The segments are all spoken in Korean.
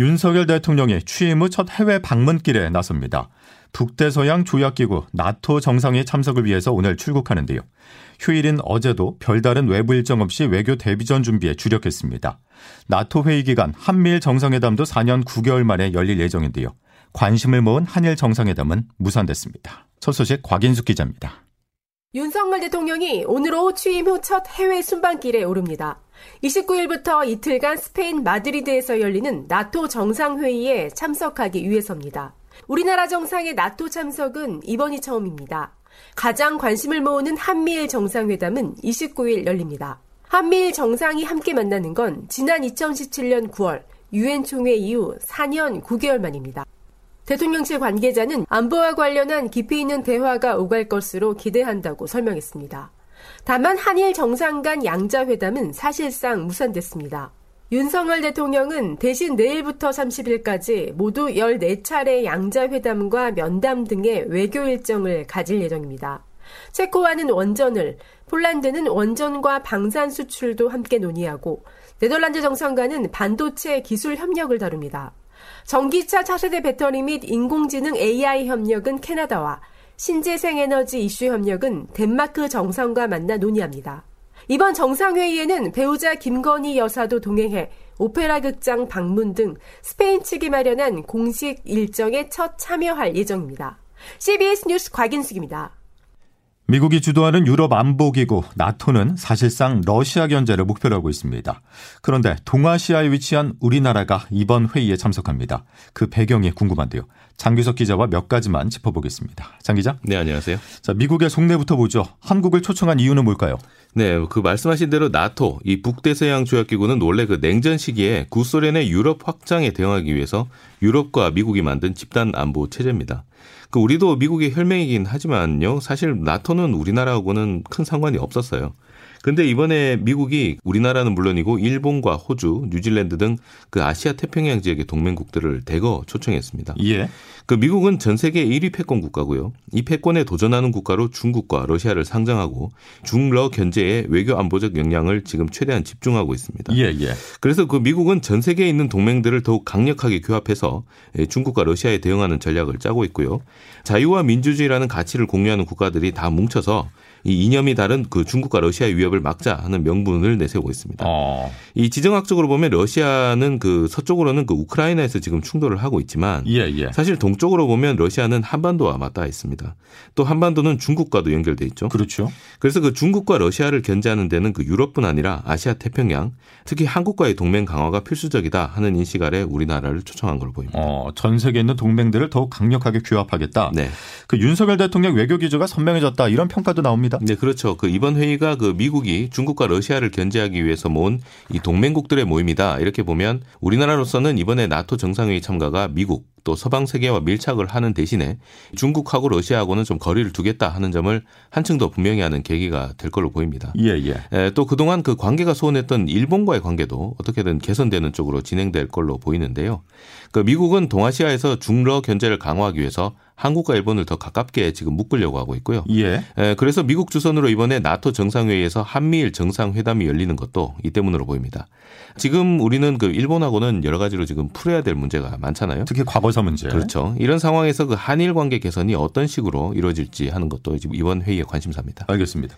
윤석열 대통령이 취임 후 첫 해외 방문길에 나섭니다. 북대서양 조약기구 나토 정상회 참석을 위해서 오늘 출국하는데요. 휴일인 어제도 별다른 외부 일정 없이 외교 데뷔전 준비에 주력했습니다. 나토 회의 기간 한미일 정상회담도 4년 9개월 만에 열릴 예정인데요. 관심을 모은 한일 정상회담은 무산됐습니다. 첫 소식 곽인숙 기자입니다. 윤석열 대통령이 오늘 오후 취임 후 첫 해외 순방길에 오릅니다. 29일부터 이틀간 스페인 마드리드에서 열리는 나토 정상회의에 참석하기 위해서입니다. 우리나라 정상의 나토 참석은 이번이 처음입니다. 가장 관심을 모으는 한미일 정상회담은 29일 열립니다. 한미일 정상이 함께 만나는 건 지난 2017년 9월 유엔 총회 이후 4년 9개월 만입니다. 대통령실 관계자는 안보와 관련한 깊이 있는 대화가 오갈 것으로 기대한다고 설명했습니다. 다만 한일 정상 간 양자회담은 사실상 무산됐습니다. 윤석열 대통령은 대신 내일부터 30일까지 모두 14차례 양자회담과 면담 등의 외교 일정을 가질 예정입니다. 체코와는 원전을, 폴란드는 원전과 방산 수출도 함께 논의하고 네덜란드 정상과는 반도체 기술 협력을 다룹니다. 전기차 차세대 배터리 및 인공지능 AI 협력은 캐나다와 신재생 에너지 이슈 협력은 덴마크 정상과 만나 논의합니다. 이번 정상회의에는 배우자 김건희 여사도 동행해 오페라 극장 방문 등 스페인 측이 마련한 공식 일정에 첫 참여할 예정입니다. CBS 뉴스 곽인숙입니다. 미국이 주도하는 유럽 안보기구 나토는 사실상 러시아 견제를 목표로 하고 있습니다. 그런데 동아시아에 위치한 우리나라가 이번 회의에 참석합니다. 그 배경이 궁금한데요. 장규석 기자와 몇 가지만 짚어보겠습니다. 장 기자. 네, 안녕하세요. 자, 미국의 속내부터 보죠. 한국을 초청한 이유는 뭘까요? 네, 그 말씀하신 대로 나토, 이 북대서양 조약기구는 원래 그 냉전 시기에 구소련의 유럽 확장에 대응하기 위해서 유럽과 미국이 만든 집단 안보 체제입니다. 그 우리도 미국의 혈맹이긴 하지만요. 사실 나토는 우리나라하고는 큰 상관이 없었어요. 근데 이번에 미국이 우리나라는 물론이고 일본과 호주, 뉴질랜드 등 그 아시아 태평양 지역의 동맹국들을 대거 초청했습니다. 예. 그 미국은 전 세계 1위 패권 국가고요. 이 패권에 도전하는 국가로 중국과 러시아를 상정하고 중러 견제에 외교 안보적 역량을 지금 최대한 집중하고 있습니다. 예, 예. 그래서 그 미국은 전 세계에 있는 동맹들을 더욱 강력하게 규합해서 중국과 러시아에 대응하는 전략을 짜고 있고요. 자유와 민주주의라는 가치를 공유하는 국가들이 다 뭉쳐서 이 이념이 다른 그 중국과 러시아의 위협을 막자 하는 명분을 내세우고 있습니다. 어. 이 지정학적으로 보면 러시아는 그 서쪽으로는 그 우크라이나에서 지금 충돌을 하고 있지만 예, 예. 사실 동쪽으로 보면 러시아는 한반도와 맞닿아 있습니다. 또 한반도는 중국과도 연결돼 있죠. 그렇죠. 그래서 그 중국과 러시아를 견제하는 데는 그 유럽뿐 아니라 아시아 태평양, 특히 한국과의 동맹 강화가 필수적이다 하는 인식 아래 우리나라를 초청한 걸로 보입니다. 어, 전 세계에 있는 동맹들을 더욱 강력하게 규합하겠다. 네. 그 윤석열 대통령 외교 기조가 선명해졌다 이런 평가도 나옵니다. 있습니다. 네, 그렇죠. 그 이번 회의가 그 미국이 중국과 러시아를 견제하기 위해서 모은 이 동맹국들의 모임이다. 이렇게 보면 우리나라로서는 이번에 나토 정상회의 참가가 미국 또 서방 세계와 밀착을 하는 대신에 중국하고 러시아하고는 좀 거리를 두겠다 하는 점을 한층 더 분명히 하는 계기가 될 걸로 보입니다. 예, 예. 또 그동안 그 관계가 소원했던 일본과의 관계도 어떻게든 개선되는 쪽으로 진행될 걸로 보이는데요. 그 미국은 동아시아에서 중러 견제를 강화하기 위해서 한국과 일본을 더 가깝게 지금 묶으려고 하고 있고요. 예. 그래서 미국 주선으로 이번에 나토 정상회의에서 한미일 정상회담이 열리는 것도 이 때문으로 보입니다. 지금 우리는 그 일본하고는 여러 가지로 지금 풀어야 될 문제가 많잖아요. 특히 과거사 문제. 그렇죠. 이런 상황에서 그 한일 관계 개선이 어떤 식으로 이루어질지 하는 것도 지금 이번 회의의 관심사입니다. 알겠습니다.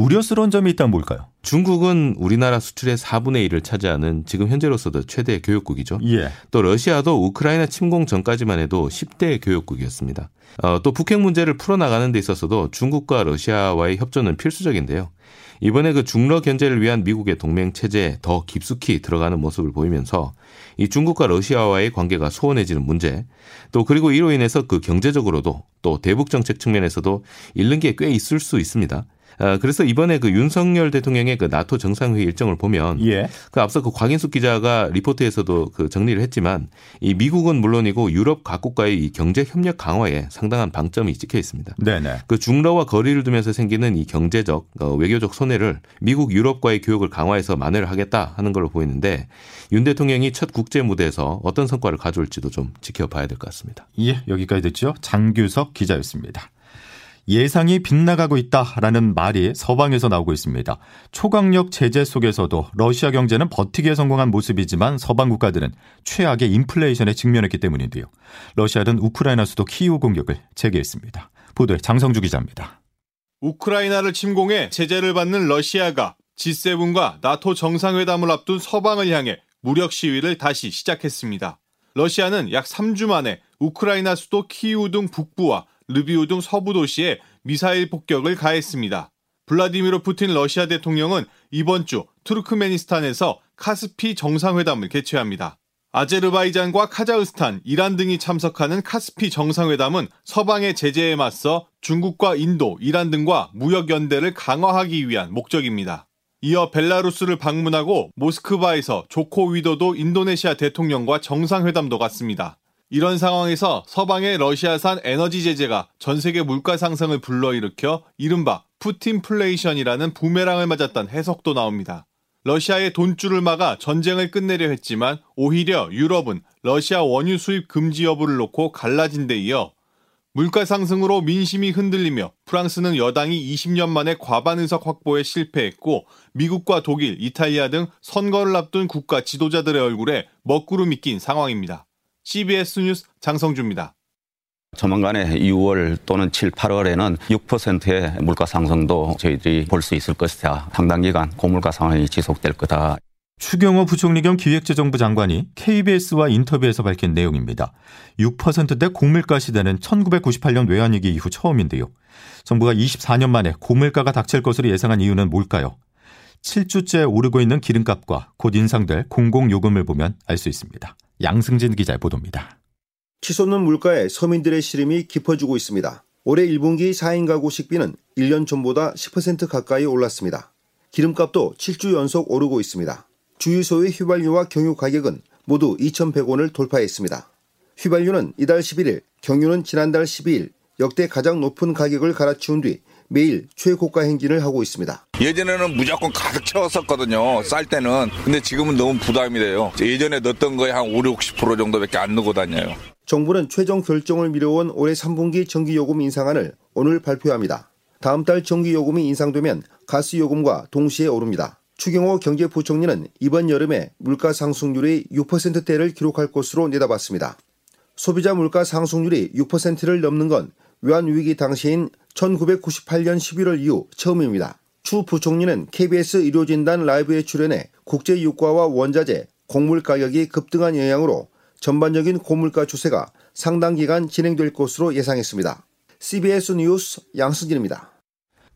우려스러운 점이 있다면 뭘까요? 중국은 우리나라 수출의 4분의 1을 차지하는 지금 현재로서도 최대 교역국이죠. 예. 또 러시아도 우크라이나 침공 전까지만 해도 10대 교역국이었습니다. 어, 또 북핵 문제를 풀어나가는 데 있어서도 중국과 러시아와의 협조는 필수적인데요. 이번에 그 중러 견제를 위한 미국의 동맹 체제에 더 깊숙이 들어가는 모습을 보이면서 이 중국과 러시아와의 관계가 소원해지는 문제 또 그리고 이로 인해서 그 경제적으로도 또 대북 정책 측면에서도 잃는 게 꽤 있을 수 있습니다. 어, 그래서 이번에 그 윤석열 대통령의 그 나토 정상회의 일정을 보면 예. 그 앞서 그 곽인숙 기자가 리포트에서도 그 정리를 했지만 이 미국은 물론이고 유럽 각국과의 이 경제 협력 강화에 상당한 방점이 찍혀 있습니다. 네네. 그 중러와 거리를 두면서 생기는 이 경제적 어, 외교적 손해를 미국 유럽과의 교역을 강화해서 만회를 하겠다 하는 걸로 보이는데 윤 대통령이 첫 국제 무대에서 어떤 성과를 가져올지도 좀 지켜봐야 될 것 같습니다. 예, 여기까지 듣죠. 장규석 기자였습니다. 예상이 빗나가고 있다라는 말이 서방에서 나오고 있습니다. 초강력 제재 속에서도 러시아 경제는 버티기에 성공한 모습이지만 서방 국가들은 최악의 인플레이션에 직면했기 때문인데요. 러시아는 우크라이나 수도 키이우 공격을 재개했습니다. 보도에 장성주 기자입니다. 우크라이나를 침공해 제재를 받는 러시아가 G7과 나토 정상회담을 앞둔 서방을 향해 무력 시위를 다시 시작했습니다. 러시아는 약 3주 만에 우크라이나 수도 키이우 등 북부와 르비우 등 서부 도시에 미사일 폭격을 가했습니다. 블라디미르 푸틴 러시아 대통령은 이번 주 투르크메니스탄에서 카스피 정상회담을 개최합니다. 아제르바이잔과 카자흐스탄, 이란 등이 참석하는 카스피 정상회담은 서방의 제재에 맞서 중국과 인도, 이란 등과 무역 연대를 강화하기 위한 목적입니다. 이어 벨라루스를 방문하고 모스크바에서 조코 위도도 인도네시아 대통령과 정상회담도 갖습니다. 이런 상황에서 서방의 러시아산 에너지 제재가 전 세계 물가 상승을 불러일으켜 이른바 푸틴플레이션이라는 부메랑을 맞았던 해석도 나옵니다. 러시아의 돈줄을 막아 전쟁을 끝내려 했지만 오히려 유럽은 러시아 원유 수입 금지 여부를 놓고 갈라진 데 이어 물가 상승으로 민심이 흔들리며 프랑스는 여당이 20년 만에 과반 의석 확보에 실패했고 미국과 독일, 이탈리아 등 선거를 앞둔 국가 지도자들의 얼굴에 먹구름이 낀 상황입니다. CBS 뉴스 장성주입니다. 조만간에 6월 또는 7, 8월에는 6%의 물가 상승도 저희들이 볼 수 있을 것이다. 상당 기간 고물가 상황이 지속될 거다. 추경호 부총리 겸 기획재정부 장관이 KBS와 인터뷰에서 밝힌 내용입니다. 6%대 고물가 시대는 1998년 외환위기 이후 처음인데요. 정부가 24년 만에 고물가가 닥칠 것으로 예상한 이유는 뭘까요? 7주째 오르고 있는 기름값과 곧 인상될 공공요금을 보면 알 수 있습니다. 양승진 기자의 보도입니다. 치솟는 물가에 서민들의 시름이 깊어지고 있습니다. 올해 1분기 4인 가구 식비는 1년 전보다 10% 가까이 올랐습니다. 기름값도 7주 연속 오르고 있습니다. 주유소의 휘발유와 경유 가격은 모두 2,100원을 돌파했습니다. 휘발유는 이달 11일, 경유는 지난달 12일 역대 가장 높은 가격을 갈아치운 뒤 매일 최고가 행진을 하고 있습니다. 예전에는 무조건 가득 채웠었거든요. 쌀 때는. 근데 지금은 너무 부담이 돼요. 예전에 넣었던 거에 한 5, 60% 정도밖에 안 넣고 다녀요. 정부는 최종 결정을 미뤄온 올해 3분기 전기요금 인상안을 오늘 발표합니다. 다음 달 전기요금이 인상되면 가스요금과 동시에 오릅니다. 추경호 경제부총리는 이번 여름에 물가 상승률이 6%대를 기록할 것으로 내다봤습니다. 소비자 물가 상승률이 6%를 넘는 건 외환위기 당시인 1998년 11월 이후 처음입니다. 추 부총리는 KBS 의료진단 라이브에 출연해 국제 유가와 원자재, 곡물 가격이 급등한 영향으로 전반적인 고물가 추세가 상당 기간 진행될 것으로 예상했습니다. CBS 뉴스 양승진입니다.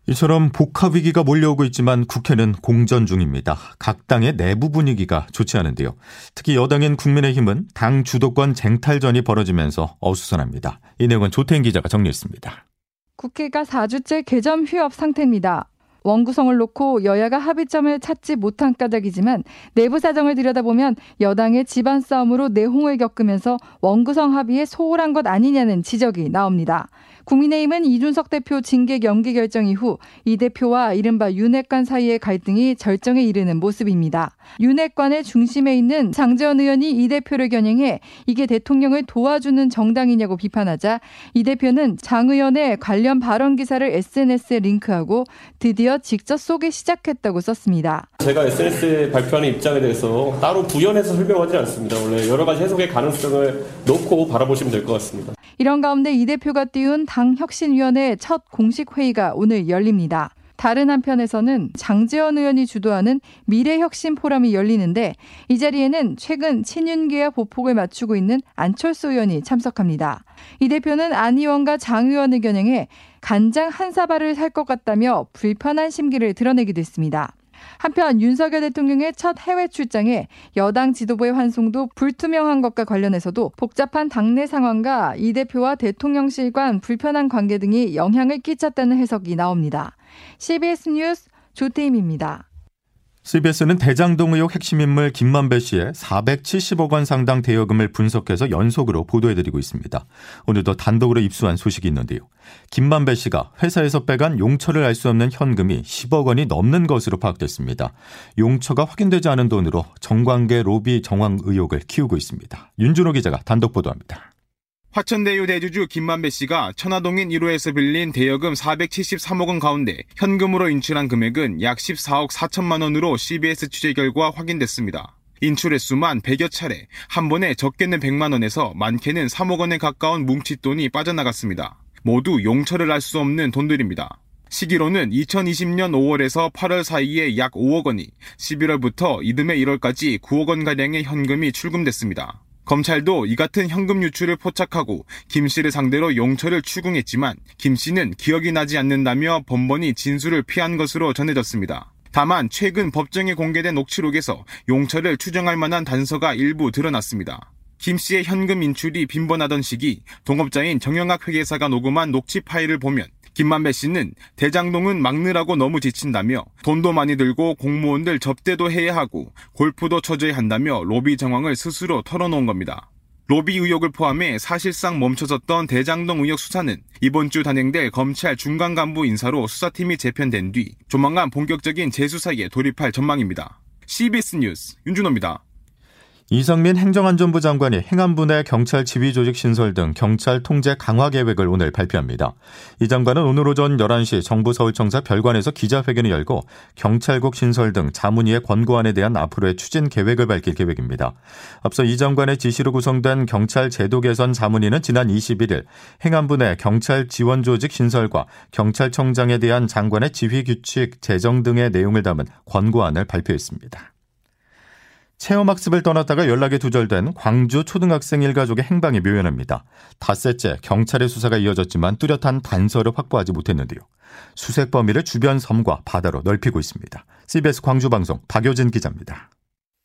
이처럼 복합 위기가 몰려오고 있지만 국회는 공전 중입니다. 각 당의 내부 분위기가 좋지 않은데요. 특히 여당인 국민의힘은 당 주도권 쟁탈전이 벌어지면서 어수선합니다. 이 내용은 조태인 기자가 정리했습니다. 국회가 4주째 개점 휴업 상태입니다. 원구성을 놓고 여야가 합의점을 찾지 못한 까닭이지만 내부 사정을 들여다보면 여당의 집안 싸움으로 내홍을 겪으면서 원구성 합의에 소홀한 것 아니냐는 지적이 나옵니다. 국민의힘은 이준석 대표 징계 연기 결정 이후 이 대표와 이른바 윤핵관 사이의 갈등이 절정에 이르는 모습입니다. 윤핵관의 중심에 있는 장재원 의원이 이 대표를 겨냥해 이게 대통령을 도와주는 정당이냐고 비판하자 이 대표는 장 의원의 관련 발언 기사를 SNS에 링크하고 드디어 직접 쏘기 시작했다고 썼습니다. 제가 SNS에 발표하는 입장에 대해서 따로 부연해서 설명하지 않습니다. 원래 여러 가지 해석의 가능성을 놓고 바라보시면 될 것 같습니다. 이런 가운데 이 대표가 띄운 당 혁신위원회 첫 공식 회의가 오늘 열립니다. 다른 한편에서는 장재원 의원이 주도하는 미래혁신 포럼이 열리는데 이 자리에는 최근 친윤계와 보폭을 맞추고 있는 안철수 의원이 참석합니다. 이 대표는 안 의원과 장 의원을 겨냥해 간장 한 사발을 살 것 같다며 불편한 심기를 드러내기도 했습니다. 한편 윤석열 대통령의 첫 해외 출장에 여당 지도부의 환송도 불투명한 것과 관련해서도 복잡한 당내 상황과 이 대표와 대통령실 간 불편한 관계 등이 영향을 끼쳤다는 해석이 나옵니다. CBS 뉴스 조태임입니다. CBS는 대장동 의혹 핵심 인물 김만배 씨의 470억 원 상당 대여금을 분석해서 연속으로 보도해드리고 있습니다. 오늘도 단독으로 입수한 소식이 있는데요. 김만배 씨가 회사에서 빼간 용처를 알 수 없는 현금이 10억 원이 넘는 것으로 파악됐습니다. 용처가 확인되지 않은 돈으로 정관계 로비 정황 의혹을 키우고 있습니다. 윤준호 기자가 단독 보도합니다. 화천대유 대주주 김만배 씨가 천화동인 1호에서 빌린 대여금 473억 원 가운데 현금으로 인출한 금액은 약 14억 4천만 원으로 CBS 취재 결과 확인됐습니다. 인출 횟수만 100여 차례, 한 번에 적게는 100만 원에서 많게는 3억 원에 가까운 뭉칫돈이 빠져나갔습니다. 모두 용처를 알 수 없는 돈들입니다. 시기로는 2020년 5월에서 8월 사이에 약 5억 원이, 11월부터 이듬해 1월까지 9억 원가량의 현금이 출금됐습니다. 검찰도 이 같은 현금 유출을 포착하고 김 씨를 상대로 용처를 추궁했지만 김 씨는 기억이 나지 않는다며 번번이 진술을 피한 것으로 전해졌습니다. 다만 최근 법정에 공개된 녹취록에서 용처를 추정할 만한 단서가 일부 드러났습니다. 김 씨의 현금 인출이 빈번하던 시기 동업자인 정영학 회계사가 녹음한 녹취 파일을 보면 김만배 씨는 대장동은 막느라고 너무 지친다며 돈도 많이 들고 공무원들 접대도 해야 하고 골프도 쳐줘야 한다며 로비 정황을 스스로 털어놓은 겁니다. 로비 의혹을 포함해 사실상 멈춰졌던 대장동 의혹 수사는 이번 주 단행될 검찰 중간 간부 인사로 수사팀이 재편된 뒤 조만간 본격적인 재수사에 돌입할 전망입니다. CBS 뉴스 윤준호입니다. 이성민 행정안전부 장관이 행안부 내 경찰 지휘 조직 신설 등 경찰 통제 강화 계획을 오늘 발표합니다. 이 장관은 오늘 오전 11시 정부 서울청사 별관에서 기자회견을 열고 경찰국 신설 등 자문위의 권고안에 대한 앞으로의 추진 계획을 밝힐 계획입니다. 앞서 이 장관의 지시로 구성된 경찰 제도 개선 자문위는 지난 21일 행안부 내 경찰 지원 조직 신설과 경찰청장에 대한 장관의 지휘 규칙 제정 등의 내용을 담은 권고안을 발표했습니다. 체험학습을 떠났다가 연락이 두절된 광주 초등학생 일가족의 행방이 묘연합니다. 닷새째 경찰의 수사가 이어졌지만 뚜렷한 단서를 확보하지 못했는데요. 수색 범위를 주변 섬과 바다로 넓히고 있습니다. CBS 광주방송 박효진 기자입니다.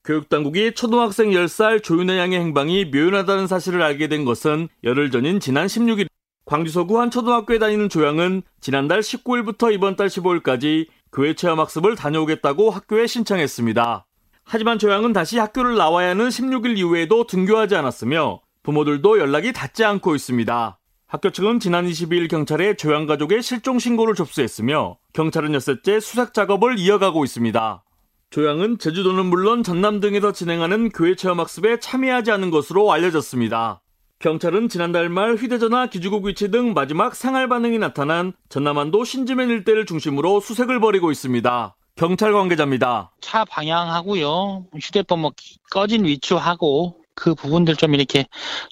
교육당국이 초등학생 10살 조윤혜 양의 행방이 묘연하다는 사실을 알게 된 것은 열흘 전인 지난 16일 광주 서구 한 초등학교에 다니는 조 양은 지난달 19일부터 이번 달 15일까지 교회 체험학습을 다녀오겠다고 학교에 신청했습니다. 하지만 조양은 다시 학교를 나와야 하는 16일 이후에도 등교하지 않았으며 부모들도 연락이 닿지 않고 있습니다. 학교 측은 지난 22일 경찰에 조양 가족의 실종 신고를 접수했으며 경찰은 엿새째 수색 작업을 이어가고 있습니다. 조양은 제주도는 물론 전남 등에서 진행하는 교회 체험 학습에 참여하지 않은 것으로 알려졌습니다. 경찰은 지난달 말 휴대전화 기주국 위치 등 마지막 생활 반응이 나타난 전남한도 신지면 일대를 중심으로 수색을 벌이고 있습니다. 경찰 관계자입니다. 차 방향하고요. 휴대폰 뭐 꺼진 위치하고 그 부분들 좀 이렇게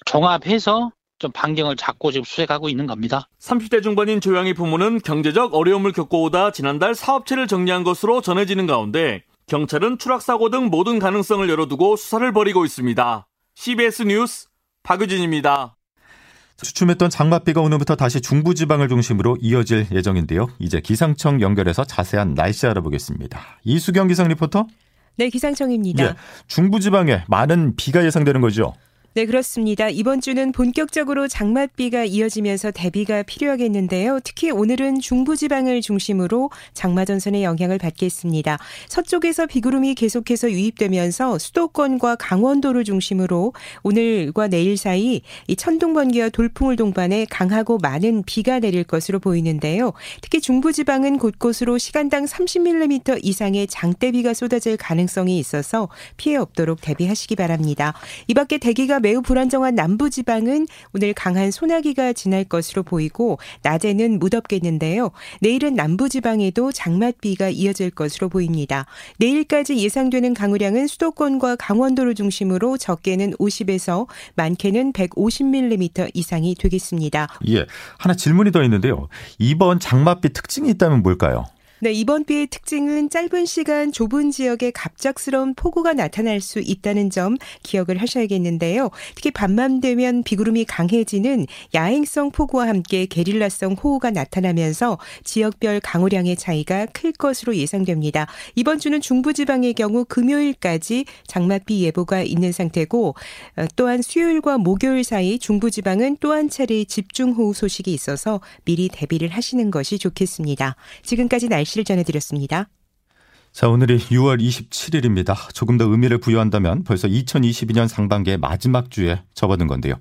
종합해서 좀 반경을 잡고 지금 수색하고 있는 겁니다. 30대 중반인 조양의 부모는 경제적 어려움을 겪고 오다 지난달 사업체를 정리한 것으로 전해지는 가운데 경찰은 추락사고 등 모든 가능성을 열어두고 수사를 벌이고 있습니다. CBS 뉴스 박유진입니다. 주춤했던 장맛비가 오늘부터 다시 중부지방을 중심으로 이어질 예정인데요. 이제 기상청 연결해서 자세한 날씨 알아보겠습니다. 이수경 기상 리포터. 네, 기상청입니다. 예, 중부지방에 많은 비가 예상되는 거죠. 네, 그렇습니다. 이번 주는 본격적으로 장맛비가 이어지면서 대비가 필요하겠는데요. 특히 오늘은 중부지방을 중심으로 장마전선의 영향을 받겠습니다. 서쪽에서 비구름이 계속해서 유입되면서 수도권과 강원도를 중심으로 오늘과 내일 사이 이 천둥 번개와 돌풍을 동반해 강하고 많은 비가 내릴 것으로 보이는데요. 특히 중부지방은 곳곳으로 시간당 30mm 이상의 장대비가 쏟아질 가능성이 있어서 피해 없도록 대비하시기 바랍니다. 이 밖에 대기가 매우 불안정한 남부 지방은 오늘 강한 소나기가 지날 것으로 보이고 낮에는 무덥겠는데요. 내일은 남부 지방에도 장맛비가 이어질 것으로 보입니다. 내일까지 예상되는 강우량은 수도권과 강원도를 중심으로 적게는 50에서 많게는 150mm 이상이 되겠습니다. 예. 하나 질문이 더 있는데요. 이번 장맛비 특징이 있다면 뭘까요? 네, 이번 비의 특징은 짧은 시간 좁은 지역에 갑작스러운 폭우가 나타날 수 있다는 점 기억을 하셔야겠는데요. 특히 밤만 되면 비구름이 강해지는 야행성 폭우와 함께 게릴라성 호우가 나타나면서 지역별 강우량의 차이가 클 것으로 예상됩니다. 이번 주는 중부지방의 경우 금요일까지 장맛비 예보가 있는 상태고 어, 또한 수요일과 목요일 사이 중부지방은 또 한 차례 집중호우 소식이 있어서 미리 대비를 하시는 것이 좋겠습니다. 지금까지 날씨 를 전해드렸습니다. 자, 오늘이 6월 27일입니다. 조금 더 의미를 부여한다면 벌써 2022년 상반기의 마지막 주에 접어든 건데요.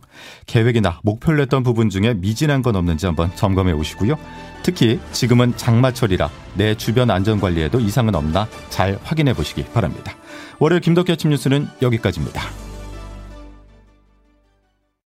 계획이나 목표를 냈던 부분 중에 미진한 건 없는지 한번 점검해 오시고요. 특히 지금은 장마철이라 내 주변 안전 관리에도 이상은 없나 잘 확인해 보시기 바랍니다. 월요일 김덕기 아침 뉴스는 여기까지입니다.